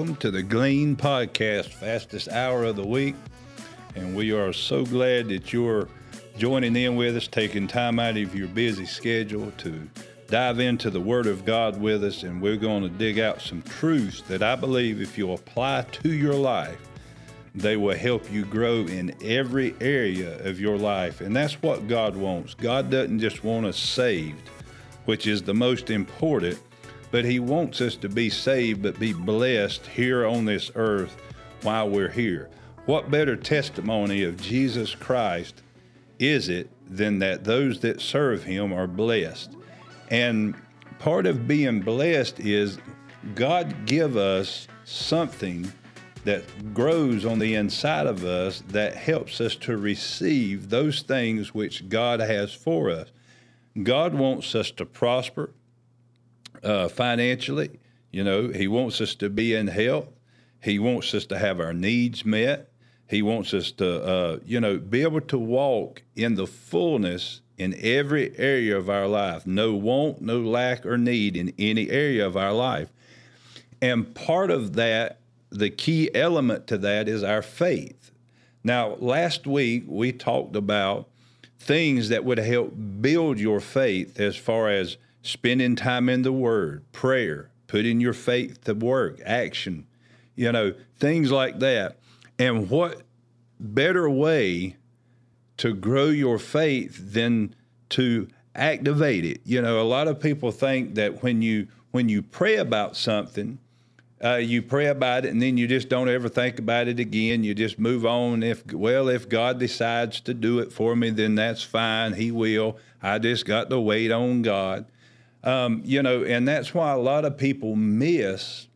welcome to the Glean Podcast, fastest hour of the week. And we are so glad that you're joining in with us, taking time out of your busy schedule to dive into the Word of God with us. And we're going to dig out some truths that I believe if you apply to your life, they will help you grow in every area of your life. And that's what God wants. God doesn't just want us saved, which is the most important, but He wants us to be saved but be blessed here on this earth while we're here. What better testimony of Jesus Christ is it than that those that serve Him are blessed? And part of being blessed is God give us something that grows on the inside of us that helps us to receive those things which God has for us. God wants us to prosper uh, financially. You know, He wants us to be in health. He wants us to have our needs met. He wants us to, uh, you know, be able to walk in the fullness in every area of our life. No want, no lack or need in any area of our life. And part of that the key element to that is our faith. Now, last week we talked about things that would help build your faith as far as spending time in the Word, prayer, putting your faith to work, action, you know, things like that. And what better way to grow your faith than to activate it? You know, a lot of people think that when you when you pray about something, uh, you pray about it and then you just don't ever think about it again. You just move on. If well, if God decides to do it for me, then that's fine. He will. I just got to wait on God. Um, you know, and that's why a lot of people miss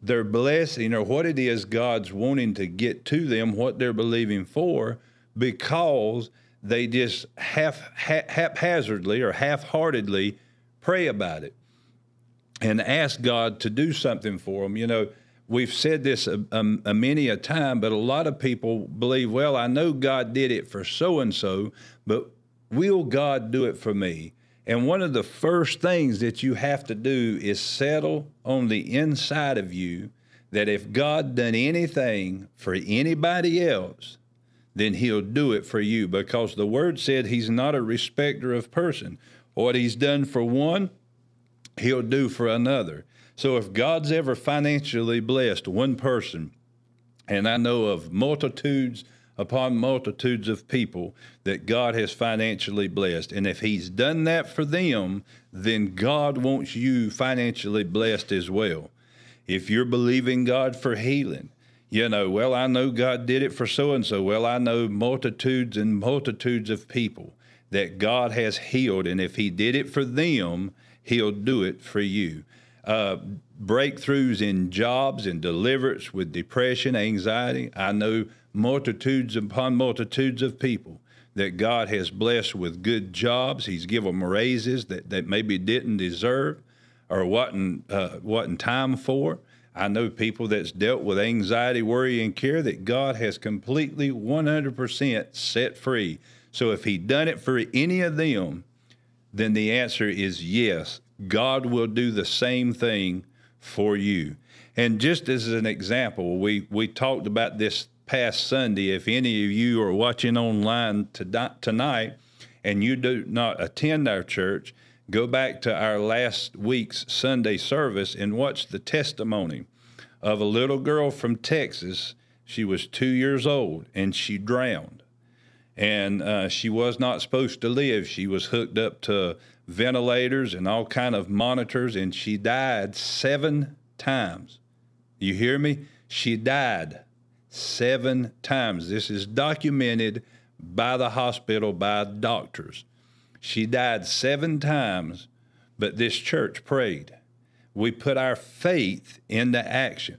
their blessing or what it is God's wanting to get to them, what they're believing for, because they just half haphazardly or half-heartedly pray about it and ask God to do something for them. You know, we've said this a, a, a, many a time, but a lot of people believe, well, I know God did it for so and so, but will God do it for me? And one of the first things that you have to do is settle on the inside of you that if God done anything for anybody else, then he'll do it for you because the word said he's not a respecter of person. What he's done for one, he'll do for another. So if God's ever financially blessed one person, and I know of multitudes upon multitudes of people that God has financially blessed. And if He's done that for them, then God wants you financially blessed as well. If you're believing God for healing, you know, well, I know God did it for so and so. Well, I know multitudes and multitudes of people that God has healed. And if He did it for them, He'll do it for you. Uh, breakthroughs in jobs and deliverance with depression, anxiety. I know multitudes upon multitudes of people that God has blessed with good jobs. He's given them raises that, that maybe didn't deserve or wasn't, uh, time for. I know people that's dealt with anxiety, worry, and care that God has completely 100% set free. So if He done it for any of them, then the answer is yes. God will do the same thing for you. And just as an example, we, we talked about this past Sunday. If any of you are watching online tonight and you do not attend our church, go back to our last week's Sunday service and watch the testimony of a little girl from Texas. She was two years old and she drowned and uh, she was not supposed to live. She was hooked up to ventilators and all kind of monitors, and she died seven times. You hear me? She died seven times. This is documented by the hospital by doctors. She died seven times, but this church prayed. We put our faith into action.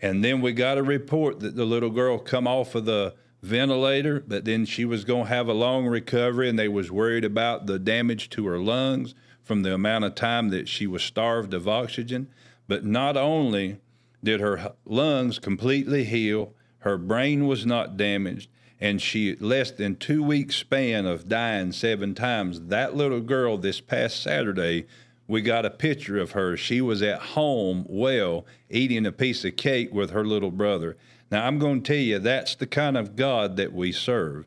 And then we got a report that the little girl come off of the ventilator, but then she was going to have a long recovery, and they was worried about the damage to her lungs from the amount of time that she was starved of oxygen. But not only did her lungs completely heal, her brain was not damaged, and she less than two weeks span of dying seven times. That little girl this past Saturday we got a picture of her. She was at home, well, eating a piece of cake with her little brother. Now, I'm going to tell you, that's the kind of God that we serve.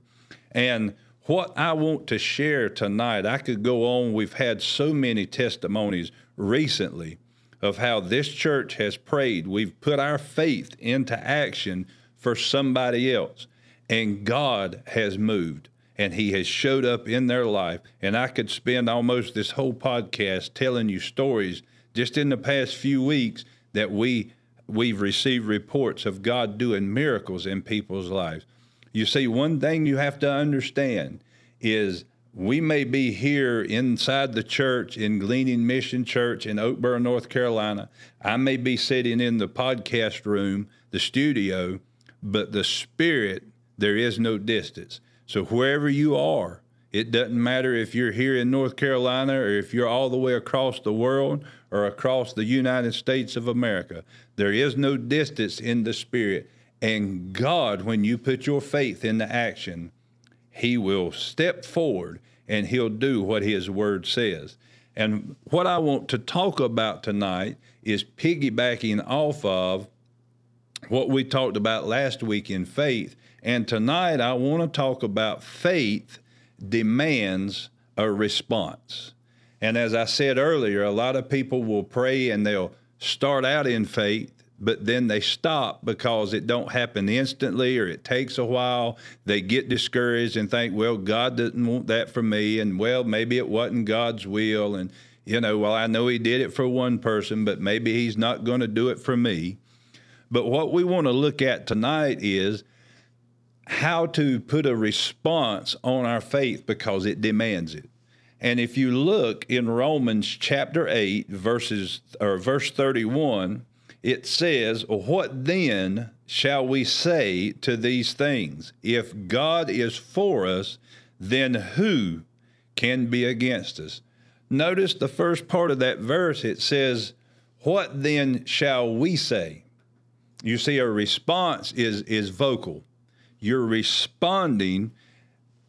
And what I want to share tonight, I could go on. We've had so many testimonies recently of how this church has prayed. We've put our faith into action for somebody else, and God has moved and He has showed up in their life. And I could spend almost this whole podcast telling you stories just in the past few weeks that we we've received reports of God doing miracles in people's lives. You see, one thing you have to understand is we may be here inside the church in Gleaning Mission Church in Oakboro, North Carolina. I may be sitting in the podcast room, the studio, but the spirit, there is no distance. So wherever you are, it doesn't matter if you're here in North Carolina or if you're all the way across the world or across the United States of America. There is no distance in the spirit. And God, when you put your faith into action, he will step forward and he'll do what his word says. And what I want to talk about tonight is piggybacking off of what we talked about last week in faith. And tonight I want to talk about faith demands a response. And as I said earlier, a lot of people will pray and they'll start out in faith but then they stop because it don't happen instantly or it takes a while. They get discouraged and think well god didn't want that for me. And well maybe it wasn't god's will. And you know well i know he did it for one person but maybe he's not going to do it for me. But what we want to look at tonight is how to put a response on our faith because it demands it. And if you look in romans chapter 8 verses or verse 31 it says, What then shall we say to these things? If God is for us, then who can be against us? Notice the first part of that verse, it says, What then shall we say? You see, a response is, is vocal. You're responding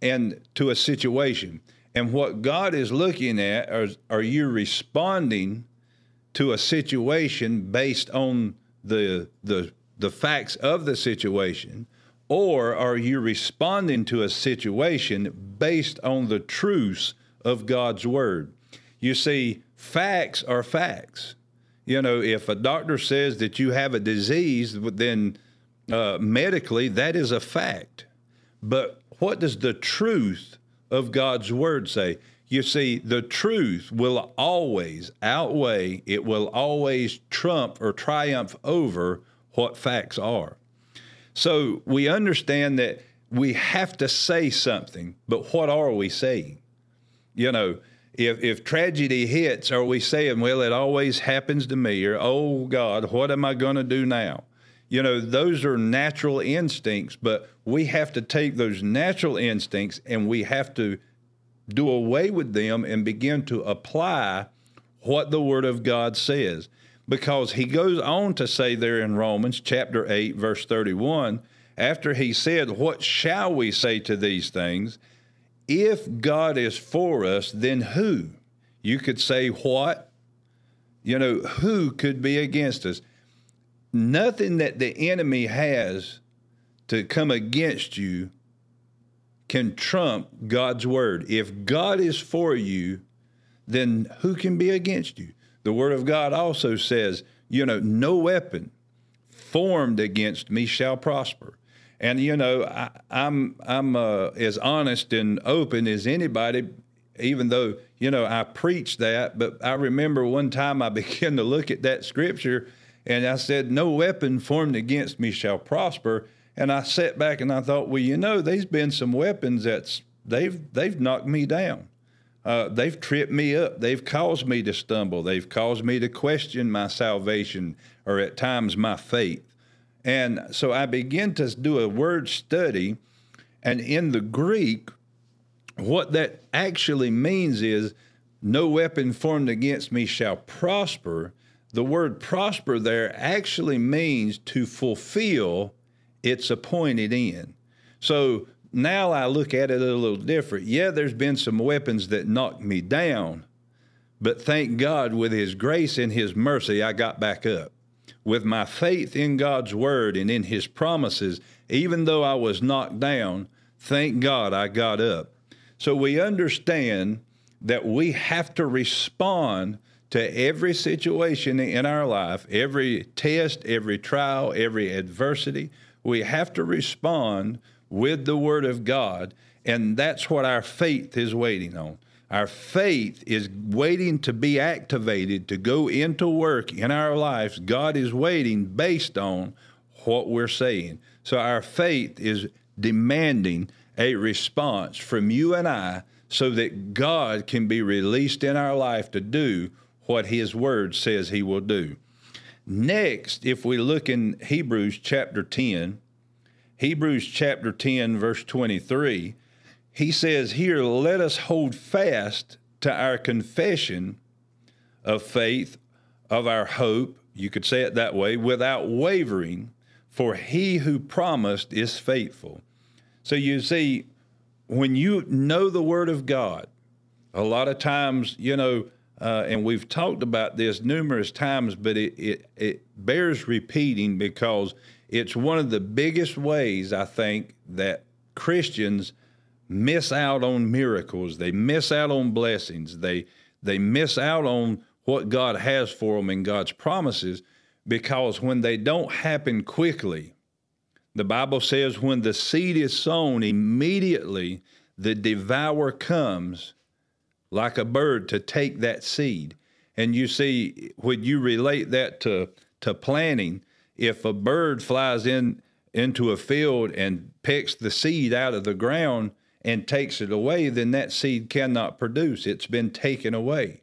and to a situation. And what God is looking at are, are you responding to a situation based on the the the facts of the situation or are you responding to a situation based on the truths of God's word? You see facts are facts. You know if a doctor says that you have a disease then uh, medically that is a fact. But what does the truth of God's word say you see, the truth will always outweigh, it will always trump or triumph over what facts are. So we understand that we have to say something, but what are we saying? You know, if, if tragedy hits, are we saying, well, it always happens to me, or oh God, what am I going to do now? You know, those are natural instincts, but we have to take those natural instincts and we have to do away with them and begin to apply what the Word of God says. Because he goes on to say there in Romans chapter 8, verse 31, after he said, What shall we say to these things? If God is for us, then who? You could say, What? You know, who could be against us? Nothing that the enemy has to come against you can trump God's word. If God is for you, then who can be against you? The word of God also says, you know, no weapon formed against me shall prosper. And you know, I, am I'm, I'm uh, as honest and open as anybody, even though you know I preach that. But I remember one time I began to look at that scripture, and I said, "No weapon formed against me shall prosper." And I sat back and I thought, well, you know, there's been some weapons that's they've they've knocked me down. Uh, they've tripped me up. They've caused me to stumble. They've caused me to question my salvation or at times my faith. And so I began to do a word study, and in the Greek, what that actually means is no weapon formed against me shall prosper. The word prosper there actually means to fulfill its appointed end. So now I look at it a little different. Yeah, there's been some weapons that knocked me down, But thank God, with His grace and His mercy, I got back up. With my faith in God's Word and in His promises, even though I was knocked down, thank God I got up. So we understand that we have to respond to every situation in our life, every test, every trial, every adversity. We have to respond with the Word of God, and that's what our faith is waiting on. Our faith is waiting to be activated to go into work in our lives. God is waiting based on what we're saying. So our faith is demanding a response from you and I so that God can be released in our life to do what His Word says He will do. Next, if we look in Hebrews chapter 10, Hebrews chapter 10, verse 23, he says here, let us hold fast to our confession of faith, of our hope, you could say it that way, without wavering, for he who promised is faithful. So you see, when you know the Word of God, a lot of times, you know, uh, and we've talked about this numerous times, but it, it, it bears repeating because it's one of the biggest ways I think that Christians miss out on miracles. They miss out on blessings. They they miss out on what God has for them and God's promises because when they don't happen quickly, the Bible says when the seed is sown, immediately the devourer comes like a bird to take that seed. And you see, when you relate that to, to planting, if a bird flies in into a field and picks the seed out of the ground, and takes it away, then that seed cannot produce. It's been taken away.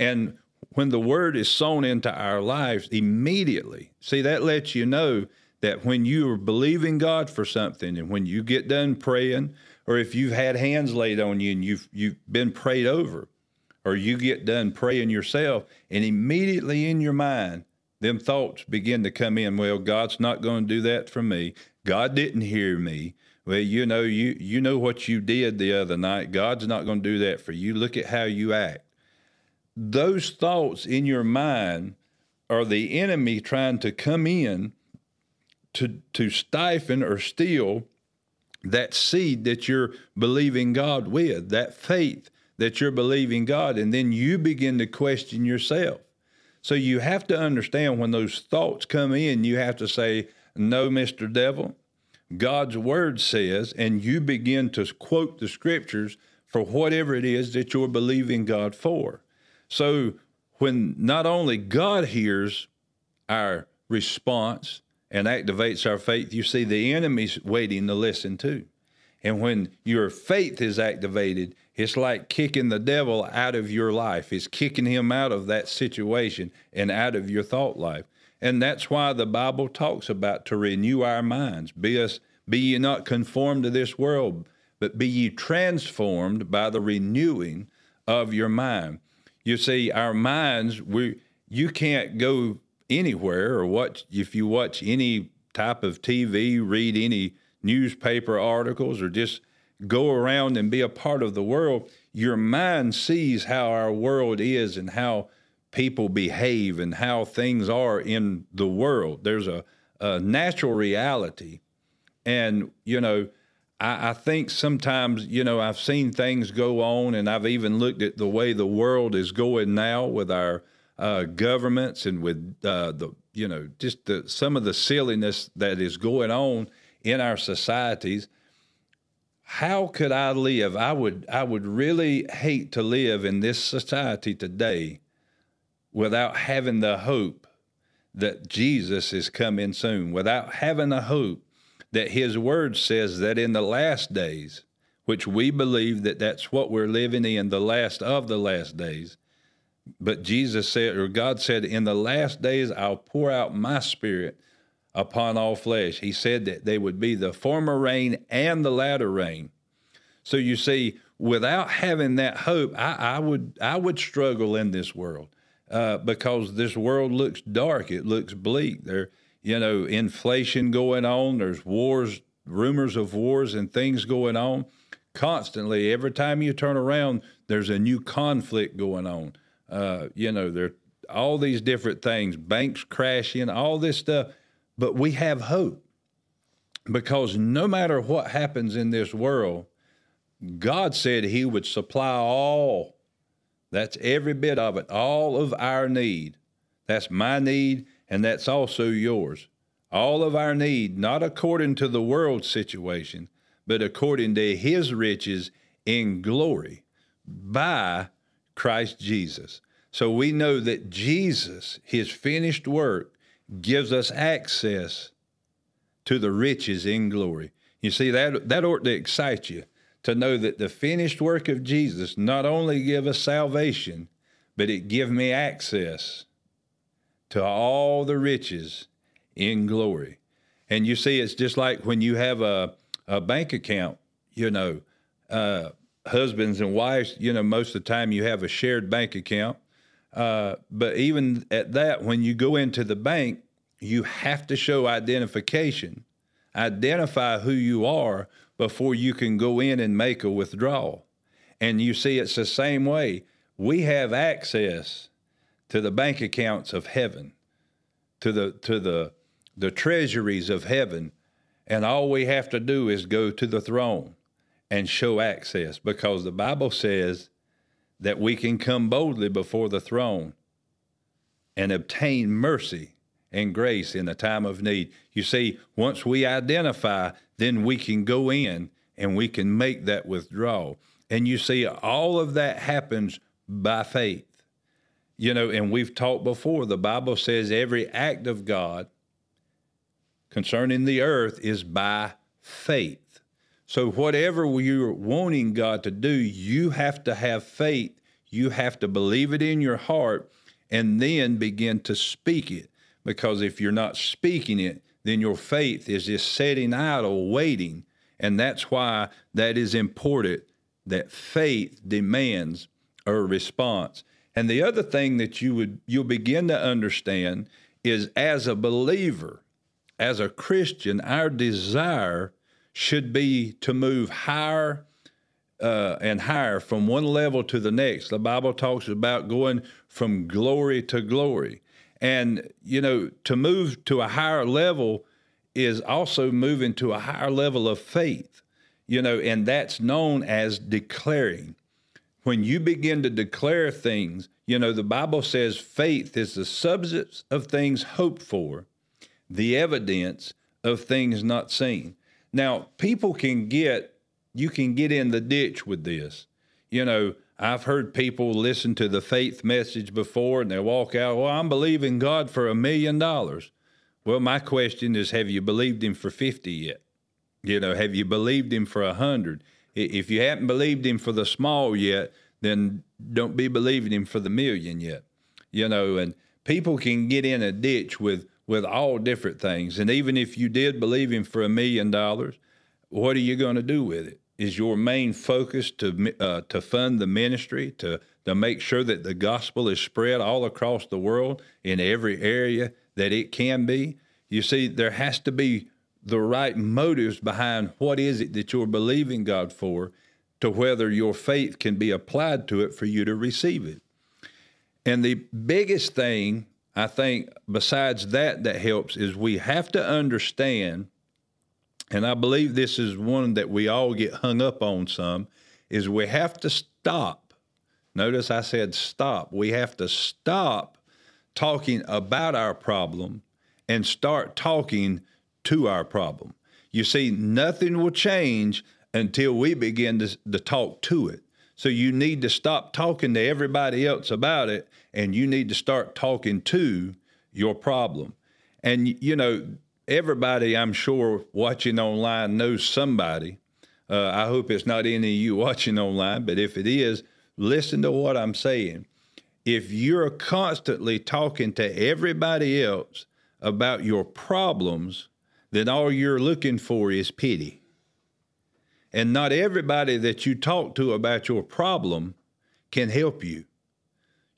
And when the word is sown into our lives, immediately, see, that lets you know that when you are believing God for something and when you get done praying, or if you've had hands laid on you and you've, you've been prayed over, or you get done praying yourself, and immediately in your mind, them thoughts begin to come in. Well, God's not going to do that for me. God didn't hear me. Well, you know, you you know what you did the other night. God's not going to do that for you. Look at how you act. Those thoughts in your mind are the enemy trying to come in to to stifle or steal that seed that you're believing God with, that faith that you're believing God, and then you begin to question yourself. So you have to understand when those thoughts come in, you have to say, No, Mr. Devil, God's word says, and you begin to quote the scriptures for whatever it is that you're believing God for. So when not only God hears our response and activates our faith, you see the enemy's waiting to listen too. And when your faith is activated, it's like kicking the devil out of your life. It's kicking him out of that situation and out of your thought life. And that's why the Bible talks about to renew our minds. Be us be ye not conformed to this world, but be ye transformed by the renewing of your mind. You see, our minds, we you can't go anywhere or watch if you watch any type of TV, read any newspaper articles, or just go around and be a part of the world, your mind sees how our world is and how people behave and how things are in the world. There's a, a natural reality. And, you know, I, I, think sometimes, you know, I've seen things go on and I've even looked at the way the world is going now with our uh, governments and with uh, the, you know, just the, some of the silliness that is going on in our societies how could I live? I would I would really hate to live in this society today without having the hope that Jesus is coming soon, without having the hope that his word says that in the last days, which we believe that that's what we're living in, the last of the last days. But Jesus said, or God said, in the last days, I'll pour out my spirit upon all flesh. He said that they would be the former rain and the latter rain. So you see, without having that hope, I, I would I would struggle in this world uh, because this world looks dark. It looks bleak. There, you know, inflation going on. There's wars, rumors of wars, and things going on constantly. Every time you turn around, there's a new conflict going on. Uh, you know, there all these different things, banks crashing, all this stuff. But we have hope because no matter what happens in this world, God said He would supply all. That's every bit of it, all of our need. That's my need, and that's also yours. All of our need, not according to the world situation, but according to His riches in glory by Christ Jesus. So we know that Jesus, his finished work, gives us access to the riches in glory. You see, that, that ought to excite you to know that the finished work of Jesus not only give us salvation, but it give me access to all the riches in glory. And you see, it's just like when you have a, a bank account, you know, uh, husbands and wives, you know, most of the time you have a shared bank account. Uh, but even at that, when you go into the bank, you have to show identification, identify who you are before you can go in and make a withdrawal. And you see, it's the same way. We have access to the bank accounts of heaven, to the to the the treasuries of heaven, and all we have to do is go to the throne and show access because the Bible says that we can come boldly before the throne and obtain mercy and grace in the time of need. You see, once we identify, then we can go in and we can make that withdrawal. And you see, all of that happens by faith. You know, and we've talked before, the Bible says every act of God concerning the earth is by faith. So, whatever you're wanting God to do, you have to have faith. You have to believe it in your heart and then begin to speak it. Because if you're not speaking it, then your faith is just sitting idle, waiting. And that's why that is important that faith demands a response. And the other thing that you would you'll begin to understand is as a believer, as a Christian, our desire should be to move higher uh, and higher from one level to the next. The Bible talks about going from glory to glory. And, you know, to move to a higher level is also moving to a higher level of faith, you know, and that's known as declaring. When you begin to declare things, you know, the Bible says faith is the substance of things hoped for, the evidence of things not seen. Now, people can get, you can get in the ditch with this. You know, I've heard people listen to the faith message before and they walk out, well, I'm believing God for a million dollars. Well, my question is, have you believed him for 50 yet? You know, have you believed him for a hundred? If you haven't believed him for the small yet, then don't be believing him for the million yet. You know, and people can get in a ditch with with all different things. And even if you did believe him for a million dollars, what are you going to do with it? Is your main focus to uh, to fund the ministry to to make sure that the gospel is spread all across the world in every area that it can be? You see, there has to be the right motives behind what is it that you're believing God for, to whether your faith can be applied to it for you to receive it. And the biggest thing I think besides that that helps is we have to understand and I believe this is one that we all get hung up on some is we have to stop. Notice I said stop. We have to stop talking about our problem and start talking to our problem. You see, nothing will change until we begin to, to talk to it. So you need to stop talking to everybody else about it and you need to start talking to your problem. And, you know, everybody, I'm sure, watching online knows somebody. Uh, I hope it's not any of you watching online, but if it is, listen to what I'm saying. If you're constantly talking to everybody else about your problems, then all you're looking for is pity. And not everybody that you talk to about your problem can help you.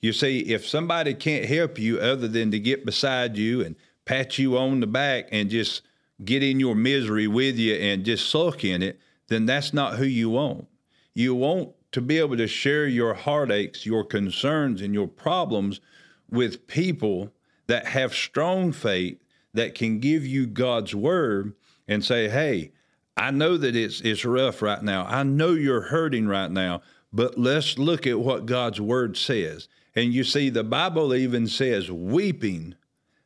You see, if somebody can't help you other than to get beside you and pat you on the back and just get in your misery with you and just sulk in it, then that's not who you want. You want to be able to share your heartaches, your concerns, and your problems with people that have strong faith that can give you God's word and say, hey, I know that it's it's rough right now. I know you're hurting right now, but let's look at what God's word says. And you see, the Bible even says, weeping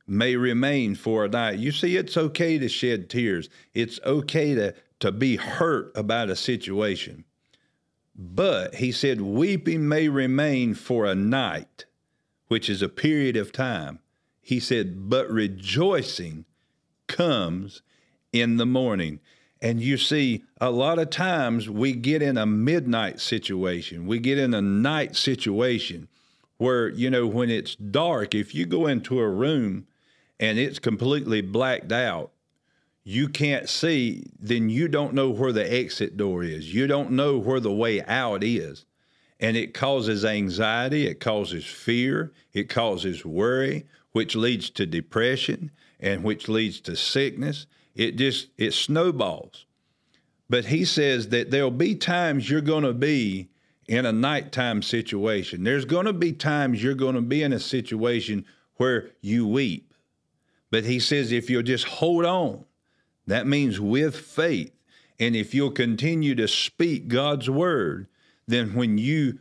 may remain for a night. You see, it's okay to shed tears. It's okay to, to be hurt about a situation. But he said, weeping may remain for a night, which is a period of time. He said, but rejoicing comes in the morning. And you see, a lot of times we get in a midnight situation, we get in a night situation where, you know, when it's dark, if you go into a room and it's completely blacked out, you can't see, then you don't know where the exit door is. You don't know where the way out is. And it causes anxiety, it causes fear, it causes worry, which leads to depression and which leads to sickness. It just it snowballs. But he says that there'll be times you're going to be in a nighttime situation. There's going to be times you're going to be in a situation where you weep. But he says if you'll just hold on, that means with faith. And if you'll continue to speak God's word, then when you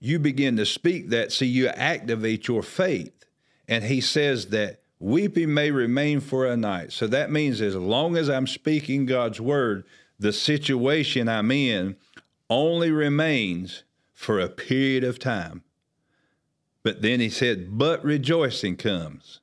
you begin to speak that, see you activate your faith. And he says that weeping may remain for a night. So that means as long as I'm speaking God's word, the situation I'm in only remains for a period of time. But then he said, But rejoicing comes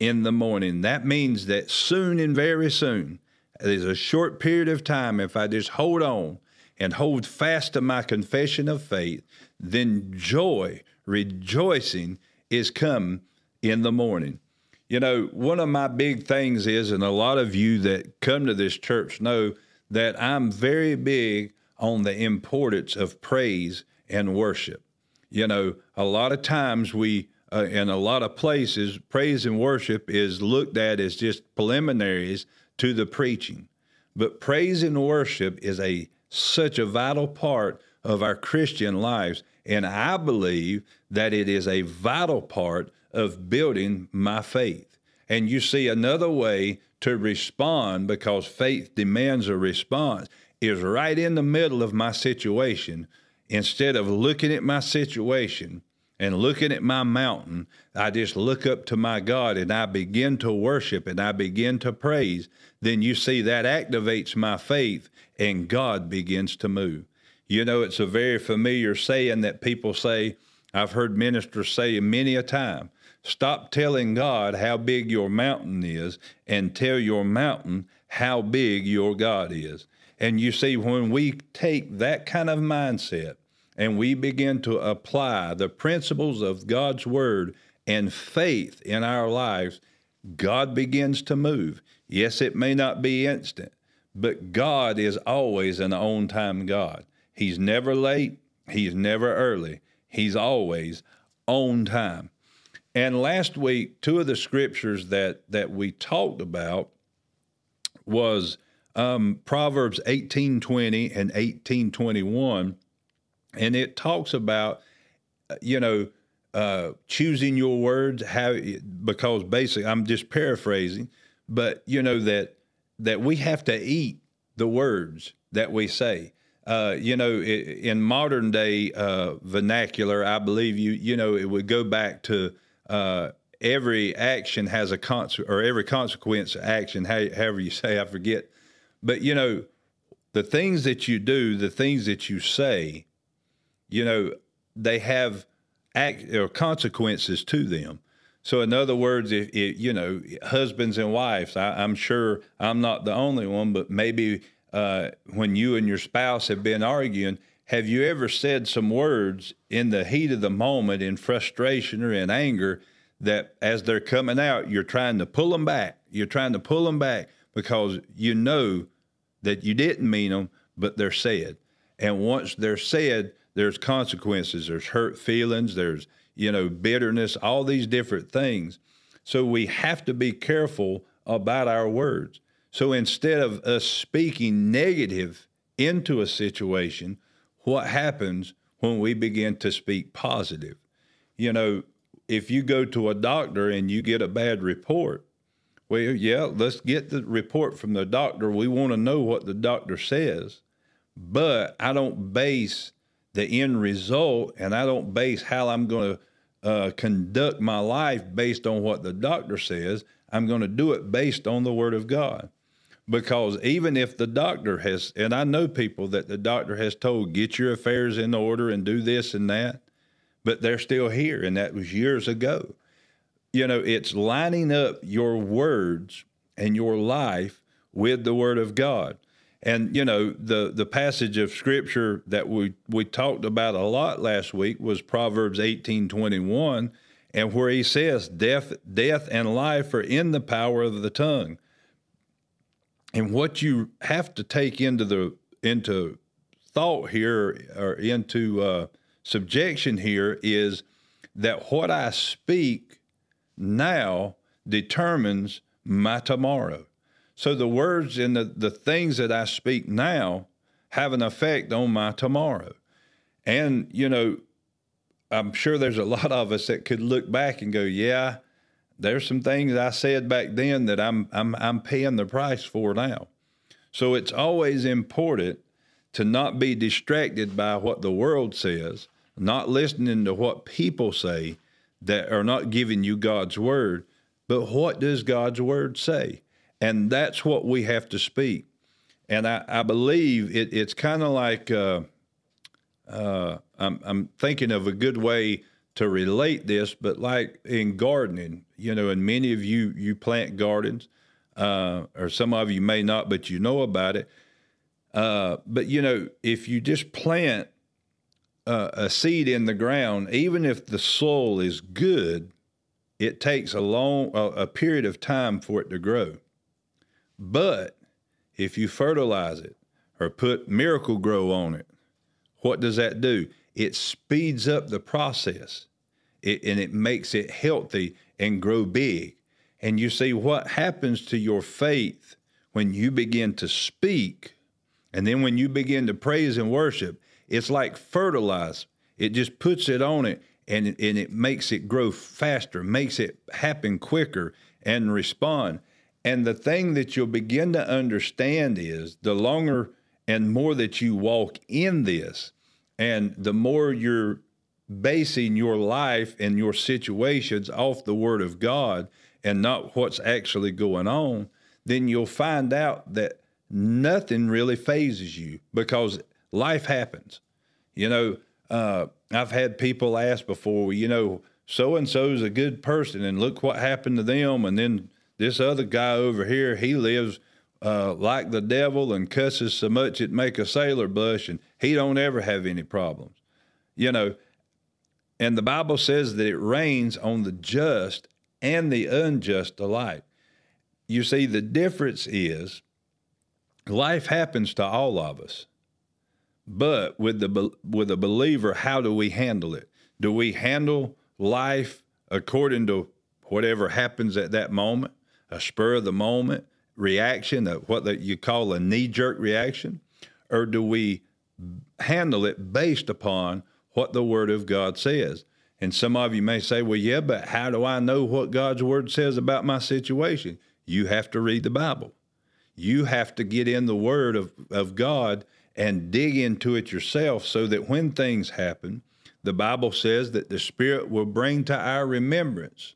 in the morning. That means that soon and very soon, there's a short period of time, if I just hold on and hold fast to my confession of faith, then joy, rejoicing is come in the morning. You know, one of my big things is, and a lot of you that come to this church know that I'm very big on the importance of praise and worship. You know, a lot of times we, uh, in a lot of places, praise and worship is looked at as just preliminaries to the preaching. But praise and worship is a such a vital part of our Christian lives. And I believe that it is a vital part of building my faith. And you see, another way to respond, because faith demands a response, is right in the middle of my situation instead of looking at my situation and looking at my mountain, I just look up to my God and I begin to worship and I begin to praise. Then you see that activates my faith and God begins to move. You know, it's a very familiar saying that people say, I've heard ministers say many a time stop telling God how big your mountain is and tell your mountain how big your God is. And you see, when we take that kind of mindset and we begin to apply the principles of God's word and faith in our lives, God begins to move. Yes, it may not be instant, but God is always an on time God. He's never late, He's never early, He's always on time. And last week, two of the scriptures that, that we talked about was um, Proverbs 18:20 and 18:21, and it talks about you know uh, choosing your words how because basically I'm just paraphrasing, but you know that that we have to eat the words that we say. Uh, you know, in modern day uh, vernacular, I believe you you know it would go back to uh, every action has a consequence, or every consequence action, however you say, I forget but you know, the things that you do, the things that you say, you know, they have act or consequences to them. So, in other words, if, if you know, husbands and wives, I, am sure I'm not the only one, but maybe uh, when you and your spouse have been arguing, have you ever said some words in the heat of the moment, in frustration or in anger, that as they're coming out, you're trying to pull them back? You're trying to pull them back because you know that you didn't mean them, but they're said. And once they're said, there's consequences. There's hurt feelings. There's, you know, bitterness, all these different things. So we have to be careful about our words. So instead of us speaking negative into a situation, what happens? when we begin to speak positive. You know, if you go to a doctor and you get a bad report, well, yeah, let's get the report from the doctor. We want to know what the doctor says, but I don't base the end result and I don't base how I'm going to uh, conduct my life based on what the doctor says. I'm going to do it based on the Word of God. Because even if the doctor has, and I know people that the doctor has told, get your affairs in order and do this and that, but they're still here, and that was years ago. You know, it's lining up your words and your life with the Word of God. And you know the the passage of scripture that we we talked about a lot last week was Proverbs eighteen twenty one, and where he says death death and life are in the power of the tongue. And what you have to take into the into thought here or into uh, subjection here is that what I speak now determines my tomorrow. So the words and the, the things that I speak now have an effect on my tomorrow. And, you know, I'm sure there's a lot of us that could look back and go, yeah, there's some things I said back then that I'm I'm I'm paying the price for now. So it's always important to not be distracted by what the world says, not listening to what people say that are not giving you God's word, but what does God's word say? And that's what we have to speak. And I, I believe it, it's kind of like uh, uh, I'm, I'm thinking of a good way to relate this, but like in gardening, you know, and many of you you plant gardens, uh, or some of you may not, but you know about it. Uh, but you know, if you just plant uh, a seed in the ground, even if the soil is good, it takes a long a, a period of time for it to grow. But if you fertilize it or put Miracle-Gro on it, what does that do? It speeds up the process it, and it makes it healthy and grow big. And you see what happens to your faith when you begin to speak, and then when you begin to praise and worship, it's like fertilizer. It just puts it on it and, and it makes it grow faster, makes it happen quicker and respond. And the thing that you'll begin to understand is the longer and more that you walk in this, and the more you're basing your life and your situations off the Word of God and not what's actually going on, then you'll find out that nothing really fazes you because life happens. You know, uh, I've had people ask before, you know, so and so's a good person, and look what happened to them. And then this other guy over here, he lives uh, like the devil and cusses so much it make a sailor blush, and he don't ever have any problems. You know, and the Bible says that it rains on the just and the unjust alike. You see, the difference is life happens to all of us. But with the with a believer, how do we handle it? Do we handle life according to whatever happens at that moment, a spur of the moment reaction, what the, you call a knee jerk reaction, or do we handle it based upon what the Word of God says. And some of you may say, well, yeah, but how do I know what God's Word says about my situation? You have to read the Bible. You have to get in the Word of, of God and dig into it yourself so that when things happen, the Bible says that the Spirit will bring to our remembrance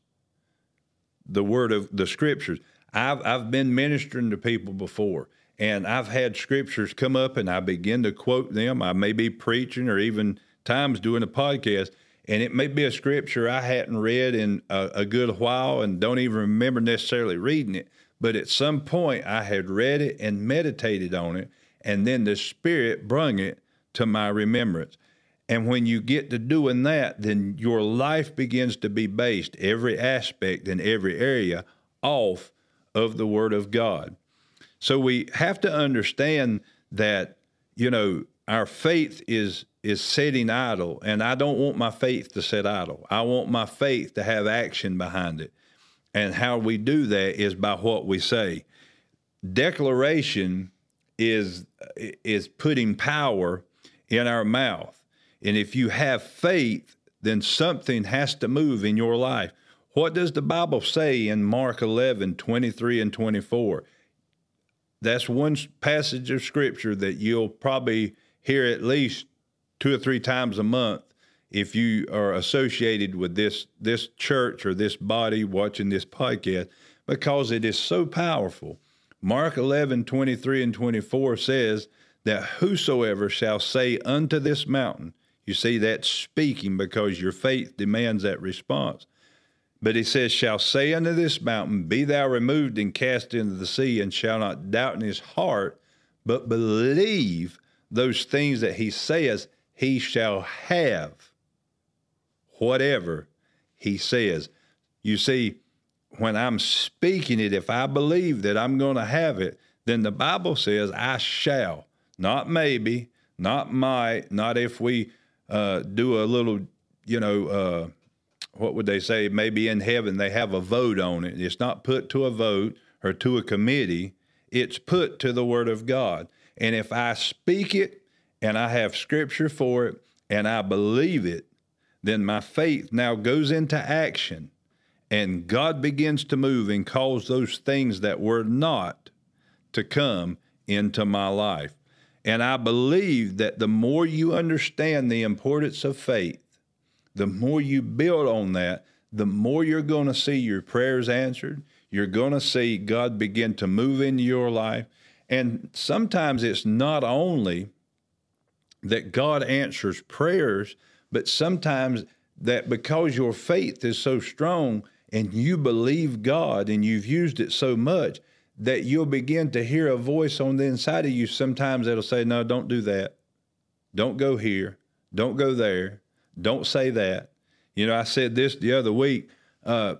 the Word of the Scriptures. I've, I've been ministering to people before, and I've had Scriptures come up and I begin to quote them. I may be preaching or even times doing a podcast, and it may be a scripture I hadn't read in a, a, good while and don't even remember necessarily reading it. But at some point, I had read it and meditated on it, and then the Spirit brung it to my remembrance. And when you get to doing that, then your life begins to be based, every aspect and every area, off of the Word of God. So we have to understand that, you know, our faith is is sitting idle, and I don't want my faith to sit idle. I want my faith to have action behind it. And how we do that is by what we say. Declaration is is putting power in our mouth. And if you have faith, then something has to move in your life. What does the Bible say in Mark 11, 23 and 24? That's one passage of scripture that you'll probably hear at least two or three times a month if you are associated with this this church or this body watching this podcast because it is so powerful. Mark 11, 23 and 24 says that whosoever shall say unto this mountain, you see, that's speaking because your faith demands that response. But he says, shall say unto this mountain, Be thou removed and cast into the sea, and shall not doubt in his heart, but believe those things that he says, he shall have whatever he says. You see, when I'm speaking it, if I believe that I'm going to have it, then the Bible says I shall, not maybe, not might, not if we uh, do a little, you know, uh, what would they say? Maybe in heaven they have a vote on it. It's not put to a vote or to a committee, it's put to the Word of God. And if I speak it and I have scripture for it and I believe it, then my faith now goes into action and God begins to move and cause those things that were not to come into my life. And I believe that the more you understand the importance of faith, the more you build on that, the more you're going to see your prayers answered. You're going to see God begin to move into your life. And sometimes it's not only that God answers prayers, but sometimes that because your faith is so strong and you believe God and you've used it so much that you'll begin to hear a voice on the inside of you sometimes that'll say, No, don't do that. Don't go here. Don't go there. Don't say that. You know, I said this the other week, uh,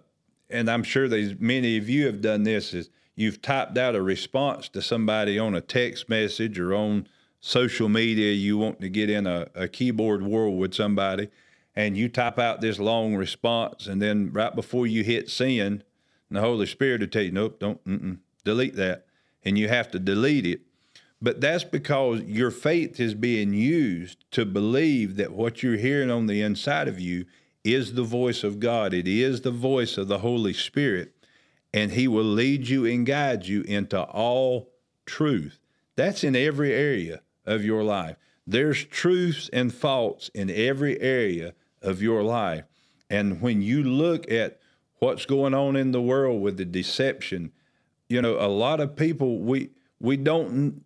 and I'm sure many of you have done this is you've typed out a response to somebody on a text message or on social media, you want to get in a, a keyboard war with somebody, and you type out this long response, and then right before you hit send, the Holy Spirit will tell you, nope, don't, delete that. And you have to delete it. But that's because your faith is being used to believe that what you're hearing on the inside of you is the voice of God. It is the voice of the Holy Spirit. And He will lead you and guide you into all truth. That's in every area of your life. There's truths and faults in every area of your life. And when you look at what's going on in the world with the deception, you know, a lot of people we we don't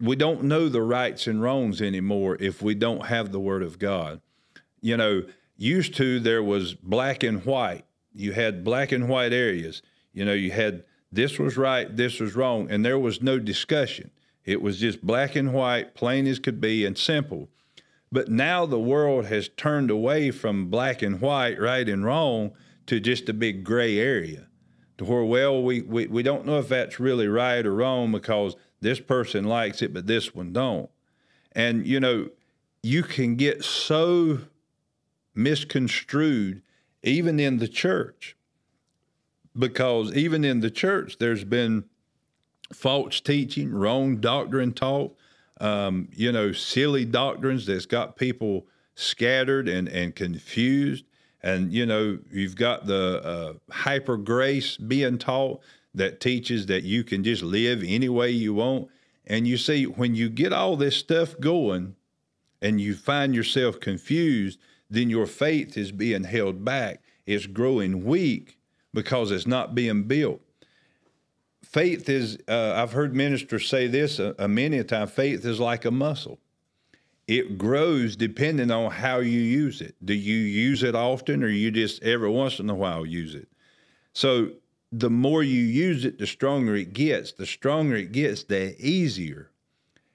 we don't know the rights and wrongs anymore if we don't have the word of God. You know, used to there was black and white. You had black and white areas. You know, you had this was right, this was wrong, and there was no discussion. It was just black and white, plain as could be, and simple. But now the world has turned away from black and white, right and wrong, to just a big gray area. To where, well, we, we, we don't know if that's really right or wrong because this person likes it, but this one don't. And, you know, you can get so misconstrued even in the church because even in the church there's been false teaching, wrong doctrine taught, um, you know, silly doctrines that's got people scattered and, and confused. And, you know, you've got the uh, hyper grace being taught that teaches that you can just live any way you want. And you see, when you get all this stuff going and you find yourself confused, then your faith is being held back. It's growing weak because it's not being built faith is, uh, I've heard ministers say this a, a many a time faith is like a muscle. It grows depending on how you use it. Do you use it often or you just every once in a while use it? So the more you use it, the stronger it gets. The stronger it gets, the easier.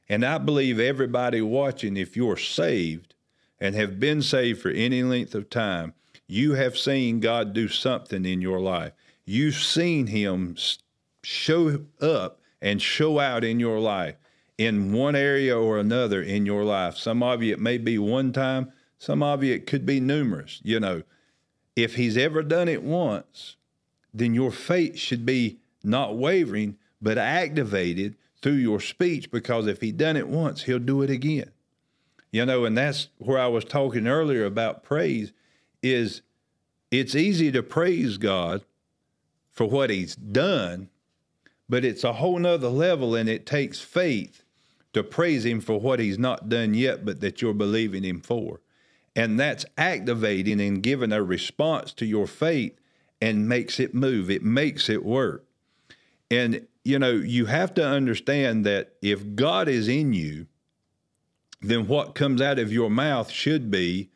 And I believe everybody watching, if you're saved and have been saved for any length of time, you have seen God do something in your life. You've seen Him show up and show out in your life in one area or another in your life. Some of you, it may be one time, some of you, it could be numerous. You know, if he's ever done it once, then your faith should be not wavering, but activated through your speech because if he done it once, he'll do it again. You know, and that's where I was talking earlier about praise is it's easy to praise God for what he's done, but it's a whole nother level and it takes faith to praise him for what he's not done yet, but that you're believing him for. And that's activating and giving a response to your faith and makes it move. It makes it work. And, you know, you have to understand that if God is in you, then what comes out of your mouth should be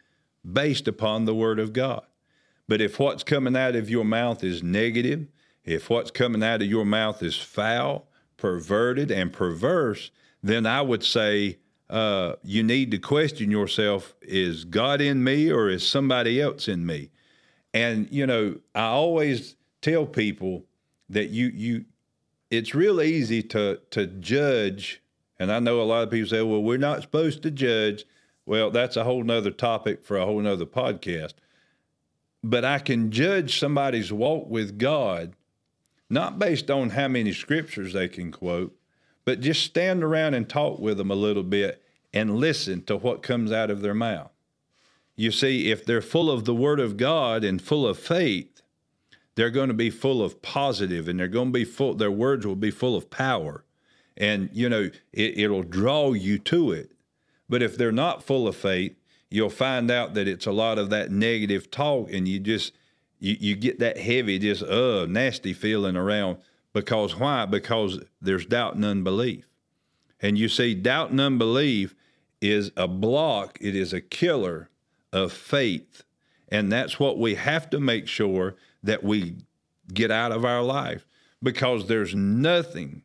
based upon the Word of God. But if what's coming out of your mouth is negative, if what's coming out of your mouth is foul, perverted, and perverse, then I would say uh, you need to question yourself is God in me or is somebody else in me? And, you know, I always tell people that you, you, it's real easy to, to judge. And I know a lot of people say, well, we're not supposed to judge. Well, that's a whole nother topic for a whole nother podcast but I can judge somebody's walk with God not based on how many scriptures they can quote, but just stand around and talk with them a little bit and listen to what comes out of their mouth. You see, if they're full of the Word of God and full of faith, they're going to be full of positive and they're going to be full, their words will be full of power. And, you know, it, it'll draw you to it. But if they're not full of faith, you'll find out that it's a lot of that negative talk and you just you, you get that heavy just uh nasty feeling around because why because there's doubt and unbelief and you see doubt and unbelief is a block it is a killer of faith and that's what we have to make sure that we get out of our life because there's nothing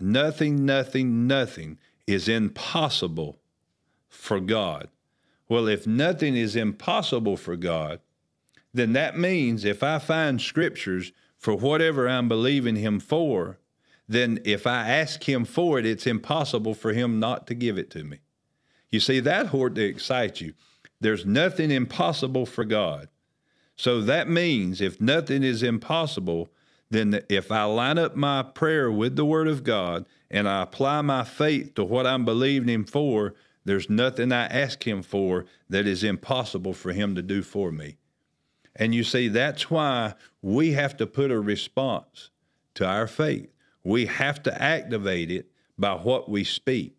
nothing nothing nothing is impossible for god well, if nothing is impossible for God, then that means if I find scriptures for whatever I'm believing Him for, then if I ask Him for it, it's impossible for Him not to give it to me. You see, that ought to excite you. There's nothing impossible for God. So that means if nothing is impossible, then if I line up my prayer with the Word of God and I apply my faith to what I'm believing Him for, there's nothing I ask Him for that is impossible for Him to do for me. And you see, that's why we have to put a response to our faith. We have to activate it by what we speak.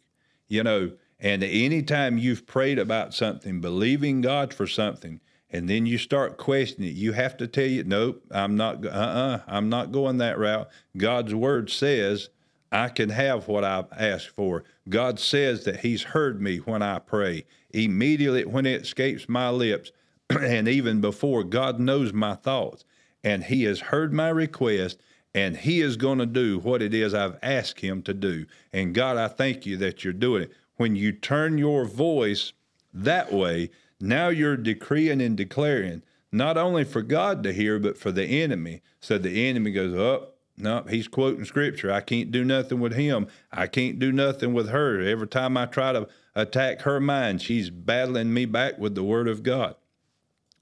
You know, and anytime you've prayed about something, believing God for something, and then you start questioning it, you have to tell you, nope, I'm not, uh uh-uh, uh, I'm not going that route. God's word says I can have what I've asked for. God says that He's heard me when I pray. Immediately when it escapes my lips, and even before, God knows my thoughts. And He has heard my request, and He is going to do what it is I've asked Him to do. And God, I thank you that you're doing it. When you turn your voice that way, now you're decreeing and declaring, not only for God to hear, but for the enemy. So the enemy goes, up. Oh, no, he's quoting scripture. I can't do nothing with him. I can't do nothing with her. Every time I try to attack her mind, she's battling me back with the word of God.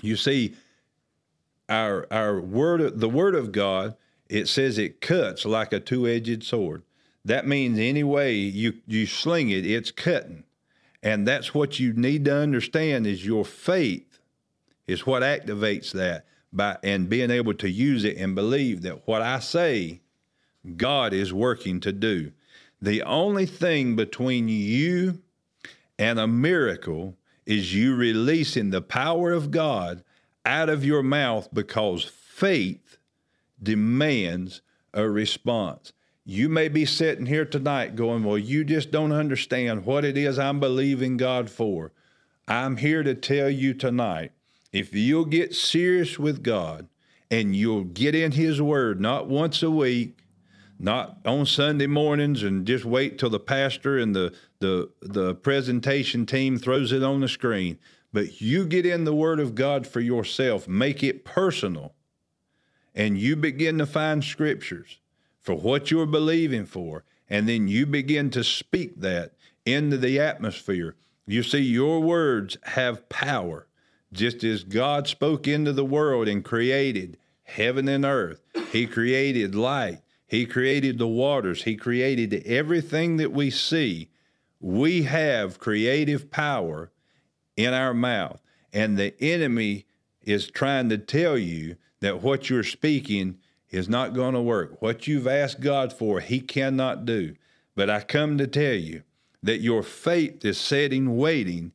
You see, our our word the word of God, it says it cuts like a two-edged sword. That means any way you you sling it, it's cutting. And that's what you need to understand is your faith is what activates that by and being able to use it and believe that what I say, God is working to do. The only thing between you and a miracle is you releasing the power of God out of your mouth because faith demands a response. You may be sitting here tonight going, Well, you just don't understand what it is I'm believing God for. I'm here to tell you tonight if you'll get serious with God and you'll get in His Word, not once a week, not on Sunday mornings, and just wait till the pastor and the the the presentation team throws it on the screen, but you get in the Word of God for yourself, make it personal, and you begin to find scriptures for what you're believing for, and then you begin to speak that into the atmosphere. You see, your words have power just as God spoke into the world and created heaven and earth, He created light, He created the waters, He created everything that we see. We have creative power in our mouth. And the enemy is trying to tell you that what you're speaking is not going to work. What you've asked God for, He cannot do. But I come to tell you that your faith is sitting waiting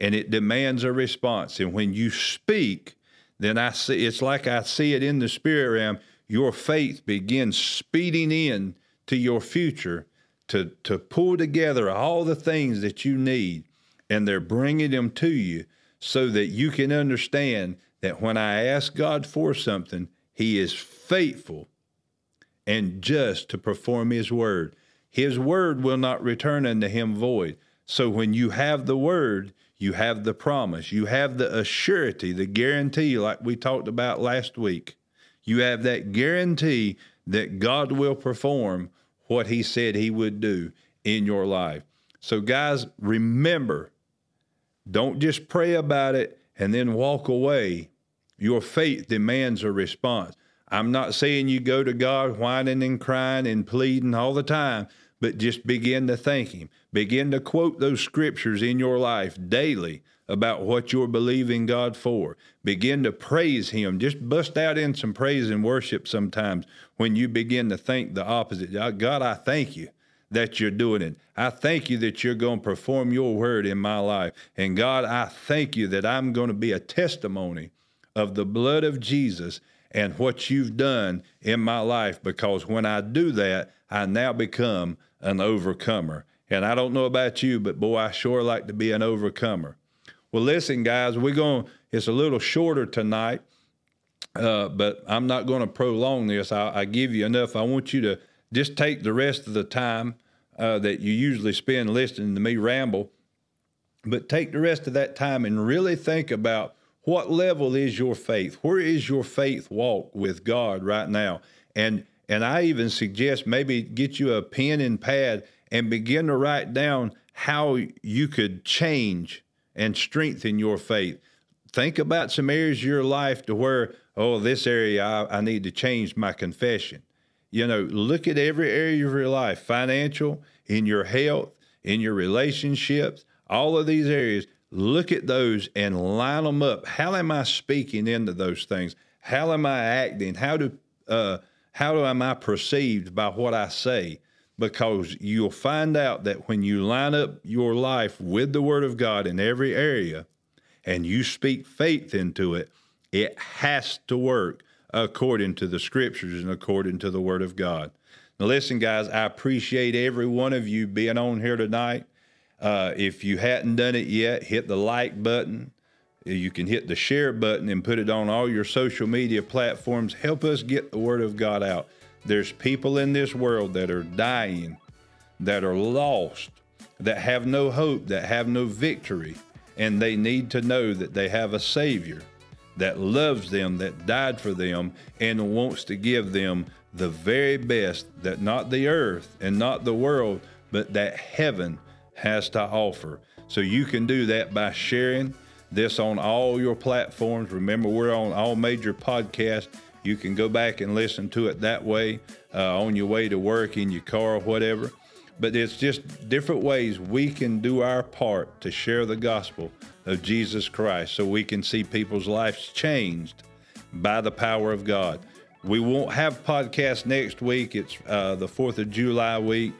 and it demands a response. And when you speak, then I see it's like I see it in the spirit realm. Your faith begins speeding in to your future to, to pull together all the things that you need, and they're bringing them to you so that you can understand that when I ask God for something, He is faithful and just to perform His word. His word will not return unto Him void. So when you have the word, you have the promise, you have the assurity, the guarantee, like we talked about last week. You have that guarantee that God will perform what He said He would do in your life. So, guys, remember don't just pray about it and then walk away. Your faith demands a response. I'm not saying you go to God whining and crying and pleading all the time, but just begin to thank Him. Begin to quote those scriptures in your life daily about what you're believing God for. Begin to praise Him. Just bust out in some praise and worship sometimes when you begin to think the opposite. Ah, God, I thank you that you're doing it. I thank you that you're going to perform your word in my life. And God, I thank you that I'm going to be a testimony of the blood of Jesus and what you've done in my life because when I do that, I now become an overcomer. And I don't know about you, but boy, I sure like to be an overcomer. Well, listen, guys, we're going, it's a little shorter tonight, uh, but I'm not going to prolong this. I, I, give you enough. I want you to just take the rest of the time uh, that you usually spend listening to me ramble, but take the rest of that time and really think about what level is your faith? Where is your faith walk with God right now? And and I even suggest maybe get you a pen and pad and begin to write down how you could change and strengthen your faith. Think about some areas of your life to where, oh, this area I, I need to change my confession. You know, look at every area of your life financial, in your health, in your relationships, all of these areas. Look at those and line them up. How am I speaking into those things? How am I acting? How do uh, how am I perceived by what I say? Because you'll find out that when you line up your life with the Word of God in every area and you speak faith into it, it has to work according to the Scriptures and according to the Word of God. Now, listen, guys, I appreciate every one of you being on here tonight. Uh, if you hadn't done it yet, hit the like button you can hit the share button and put it on all your social media platforms. Help us get the word of God out. There's people in this world that are dying, that are lost, that have no hope, that have no victory, and they need to know that they have a Savior that loves them, that died for them, and wants to give them the very best that not the earth and not the world, but that heaven has to offer. So you can do that by sharing this on all your platforms. Remember, we're on all major podcasts. You can go back and listen to it that way uh, on your way to work, in your car, or whatever. But it's just different ways we can do our part to share the gospel of Jesus Christ so we can see people's lives changed by the power of God. We won't have podcast next week. It's uh, the 4th of July week,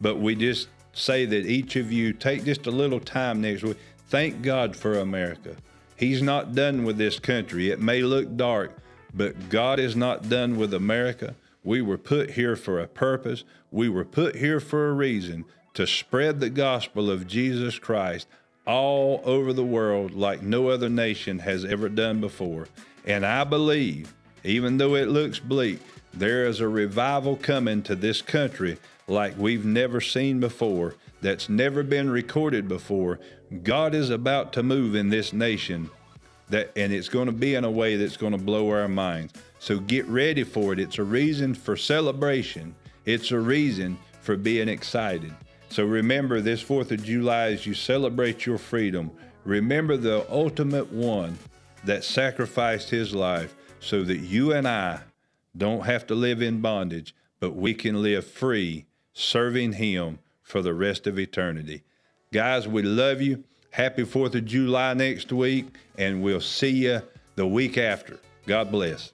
but we just say that each of you take just a little time next week. Thank God for America. He's not done with this country. It may look dark, but God is not done with America. We were put here for a purpose. We were put here for a reason to spread the gospel of Jesus Christ all over the world like no other nation has ever done before. And I believe, even though it looks bleak, there is a revival coming to this country like we've never seen before, that's never been recorded before. God is about to move in this nation that and it's going to be in a way that's going to blow our minds. So get ready for it. It's a reason for celebration. It's a reason for being excited. So remember this 4th of July as you celebrate your freedom, remember the ultimate one that sacrificed his life so that you and I don't have to live in bondage, but we can live free serving him for the rest of eternity. Guys, we love you. Happy 4th of July next week, and we'll see you the week after. God bless.